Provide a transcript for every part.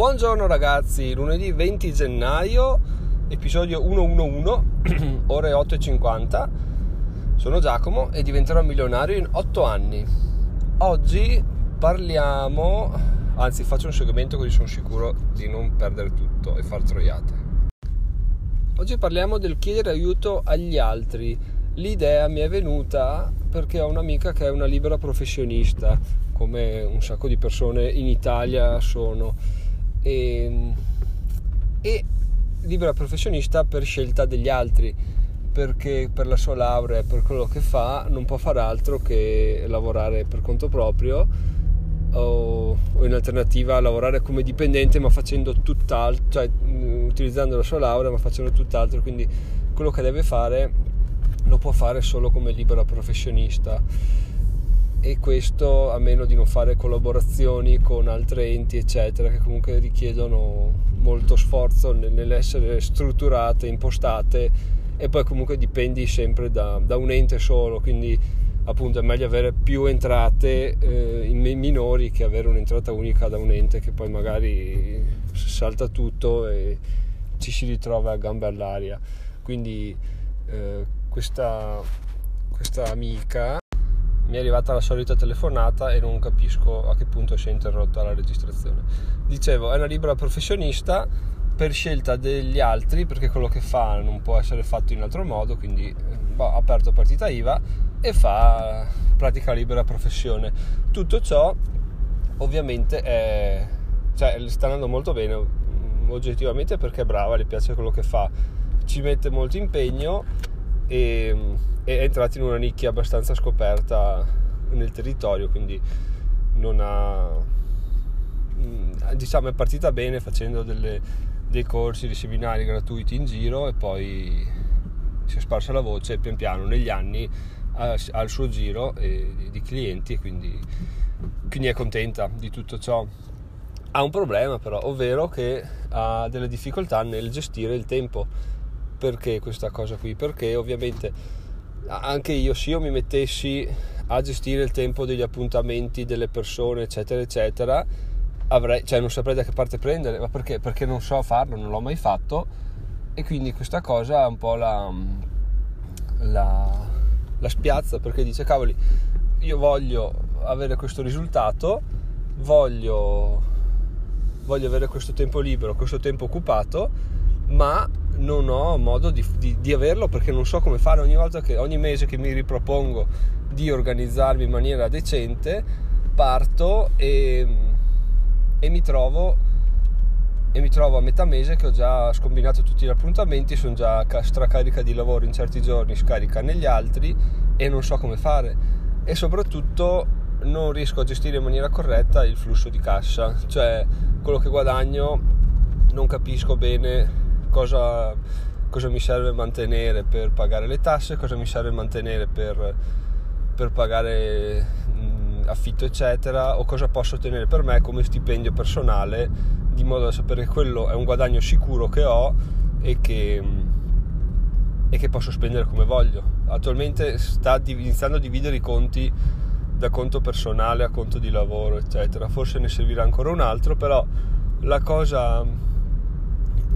Buongiorno ragazzi, lunedì 20 gennaio, episodio 111, ore 8.50. Sono Giacomo e diventerò milionario in 8 anni. Oggi parliamo, anzi faccio un segmento così sono sicuro di non perdere tutto e far troiate. Oggi parliamo del chiedere aiuto agli altri. L'idea mi è venuta perché ho un'amica che è una libera professionista, come un sacco di persone in Italia sono e, ehm, e libera professionista per scelta degli altri perché per la sua laurea e per quello che fa non può fare altro che lavorare per conto proprio o, o in alternativa lavorare come dipendente ma facendo tutt'altro, cioè utilizzando la sua laurea ma facendo tutt'altro, quindi quello che deve fare lo può fare solo come libera professionista e questo a meno di non fare collaborazioni con altri enti eccetera che comunque richiedono molto sforzo nell'essere strutturate, impostate e poi comunque dipendi sempre da, da un ente solo. Quindi appunto è meglio avere più entrate eh, minori che avere un'entrata unica da un ente che poi magari salta tutto e ci si ritrova a gambe all'aria. Quindi eh, questa, questa amica mi è arrivata la solita telefonata e non capisco a che punto si è interrotta la registrazione. Dicevo, è una libera professionista per scelta degli altri, perché quello che fa non può essere fatto in altro modo, quindi boh, ha aperto partita IVA e fa pratica libera professione. Tutto ciò ovviamente è, cioè, sta andando molto bene oggettivamente perché è brava, le piace quello che fa, ci mette molto impegno e è entrato in una nicchia abbastanza scoperta nel territorio, quindi non ha mm, diciamo è partita bene facendo delle, dei corsi, dei seminari gratuiti in giro e poi si è sparsa la voce e pian piano negli anni ha, il suo giro di, di clienti e quindi, quindi è contenta di tutto ciò. Ha un problema però ovvero che ha delle difficoltà nel gestire il tempo perché questa cosa qui? Perché ovviamente anche io se io mi mettessi a gestire il tempo degli appuntamenti delle persone eccetera eccetera avrei, cioè non saprei da che parte prendere. Ma perché? perché non so farlo non l'ho mai fatto. E quindi questa cosa è un po' la, la, la spiazza perché dice cavoli io voglio avere questo risultato voglio voglio avere questo tempo libero questo tempo occupato ma non ho modo di, di, di, averlo perché non so come fare ogni volta che ogni mese che mi ripropongo di organizzarmi in maniera decente parto e, e mi trovo e mi trovo a metà mese che ho già scombinato tutti gli appuntamenti sono già stracarica di lavoro in certi giorni scarica negli altri e non so come fare. E soprattutto non riesco a gestire in maniera corretta il flusso di cassa cioè quello che guadagno non capisco bene cosa, cosa mi serve mantenere per pagare le tasse, cosa mi serve mantenere per, per pagare mh, affitto eccetera o cosa posso ottenere per me come stipendio personale di modo da sapere che quello è un guadagno sicuro che ho e che, e che posso spendere come voglio. Attualmente sta iniziando a dividere i conti da conto personale a conto di lavoro, eccetera. Forse ne servirà ancora un altro, però la cosa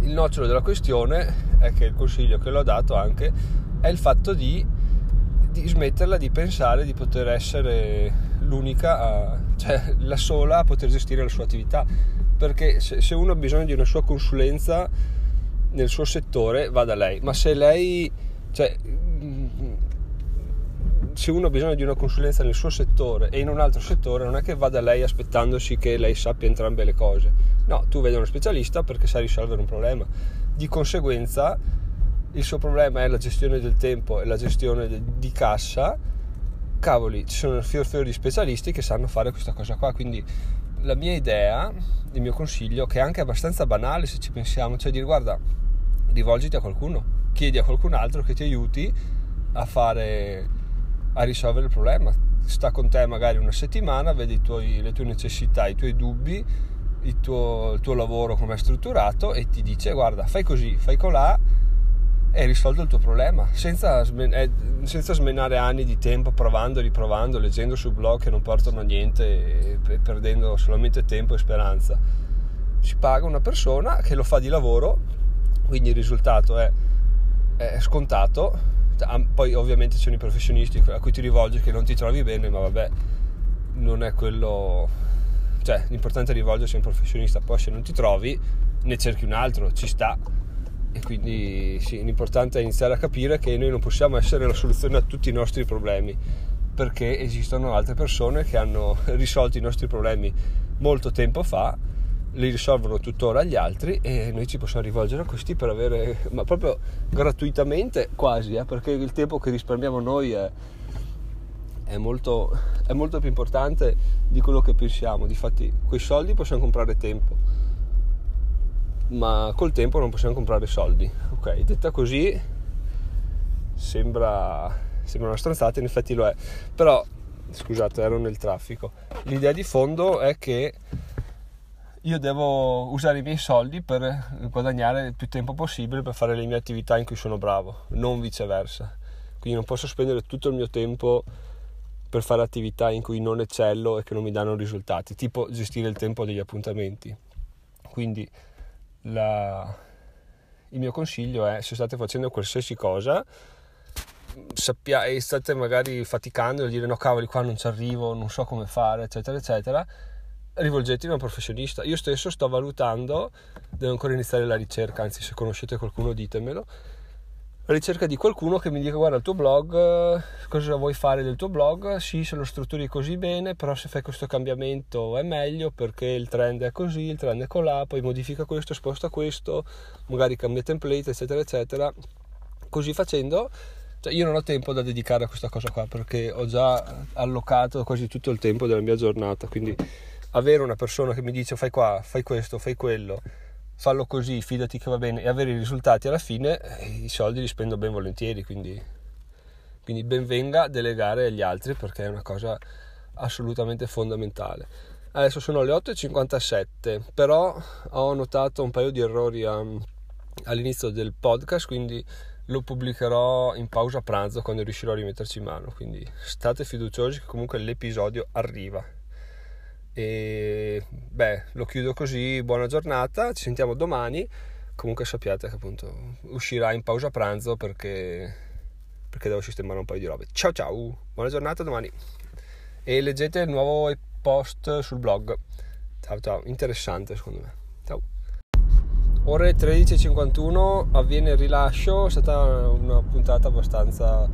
il nocciolo della questione è che il consiglio che l'ho dato anche è il fatto di, di smetterla di pensare di poter essere l'unica, a, cioè la sola a poter gestire la sua attività. Perché se, se uno ha bisogno di una sua consulenza nel suo settore, va da lei. Ma se lei, cioè, se uno ha bisogno di una consulenza nel suo settore e in un altro settore, non è che vada lei aspettandosi che lei sappia entrambe le cose. No, tu vedi uno specialista perché sai risolvere un problema. Di conseguenza, il suo problema è la gestione del tempo e la gestione di cassa. Cavoli, ci sono fior fior di specialisti che sanno fare questa cosa qua. Quindi la mia idea, il mio consiglio, che è anche abbastanza banale se ci pensiamo, cioè dire guarda, rivolgiti a qualcuno, chiedi a qualcun altro che ti aiuti a fare a risolvere il problema. Sta con te magari una settimana, vede tuoi, le tue necessità, i tuoi dubbi, il tuo, il tuo lavoro come è strutturato e ti dice guarda fai così, fai colà e hai risolto il tuo problema senza, eh, senza, smenare anni di tempo provando, riprovando, leggendo su blog che non portano a niente e perdendo solamente tempo e speranza si paga una persona che lo fa di lavoro, quindi il risultato è, è scontato. Poi ovviamente ci sono i professionisti a cui ti rivolgi che non ti trovi bene, ma vabbè, non è quello... Cioè, l'importante è rivolgersi a un professionista, poi se non ti trovi ne cerchi un altro, ci sta. E quindi sì, l'importante è iniziare a capire che noi non possiamo essere la soluzione a tutti i nostri problemi, perché esistono altre persone che hanno risolto i nostri problemi molto tempo fa, li risolvono tuttora gli altri e noi ci possiamo rivolgere a questi per avere, ma proprio gratuitamente quasi, eh, perché il tempo che risparmiamo noi è, è, molto, è molto più importante di quello che pensiamo. Difatti, quei soldi possiamo comprare tempo ma col tempo non possiamo comprare soldi. Ok, detta così sembra, sembra una stronzata, in effetti lo è. Però, scusate, ero nel traffico. L'idea di fondo è che io devo usare i miei soldi per guadagnare il più tempo possibile per fare le mie attività in cui sono bravo, non viceversa. Quindi non posso spendere tutto il mio tempo per fare attività in cui non eccello e che non mi danno risultati, tipo gestire il tempo degli appuntamenti. Quindi la... il mio consiglio è se state facendo qualsiasi cosa sappia, e state magari faticando a dire no cavoli qua non ci arrivo, non so come fare eccetera eccetera rivolgetevi a un professionista io stesso sto valutando devo ancora iniziare la ricerca anzi se conoscete qualcuno ditemelo alla ricerca di qualcuno che mi dica guarda il tuo blog, cosa vuoi fare del tuo blog? Sì, se lo strutturi così bene, però se fai questo cambiamento è meglio perché il trend è così, il trend è colà, poi modifica questo, sposta questo, magari cambia template, eccetera, eccetera. Così facendo, cioè io non ho tempo da dedicare a questa cosa qua perché ho già allocato quasi tutto il tempo della mia giornata, quindi avere una persona che mi dice fai qua, fai questo, fai quello fallo così, fidati che va bene e avere i risultati alla fine, eh, i soldi li spendo ben volentieri, quindi, quindi ben venga delegare agli altri perché è una cosa assolutamente fondamentale. Adesso sono le 8.57, però ho notato un paio di errori a, all'inizio del podcast, quindi lo pubblicherò in pausa pranzo quando riuscirò a rimetterci in mano, quindi state fiduciosi che comunque l'episodio arriva. E beh, lo chiudo così, buona giornata, ci sentiamo domani. Comunque sappiate che appunto uscirà in pausa pranzo perché, perché devo sistemare un paio di robe. Ciao ciao, buona giornata domani. E leggete il nuovo post sul blog. Ciao ciao, interessante secondo me. Ciao. Ore 13.51 avviene il rilascio, è stata una puntata abbastanza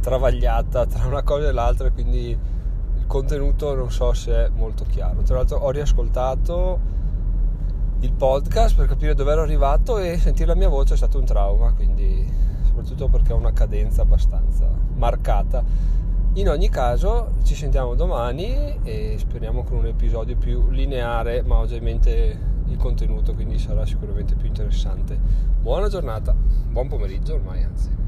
travagliata tra una cosa e l'altra, quindi contenuto non so se è molto chiaro. Tra l'altro ho riascoltato il podcast per capire dove ero arrivato e sentire la mia voce è stato un trauma, quindi soprattutto perché ho una cadenza abbastanza marcata. In ogni caso ci sentiamo domani e speriamo con un episodio più lineare, ma ovviamente il contenuto quindi sarà sicuramente più interessante. Buona giornata, buon pomeriggio ormai anzi.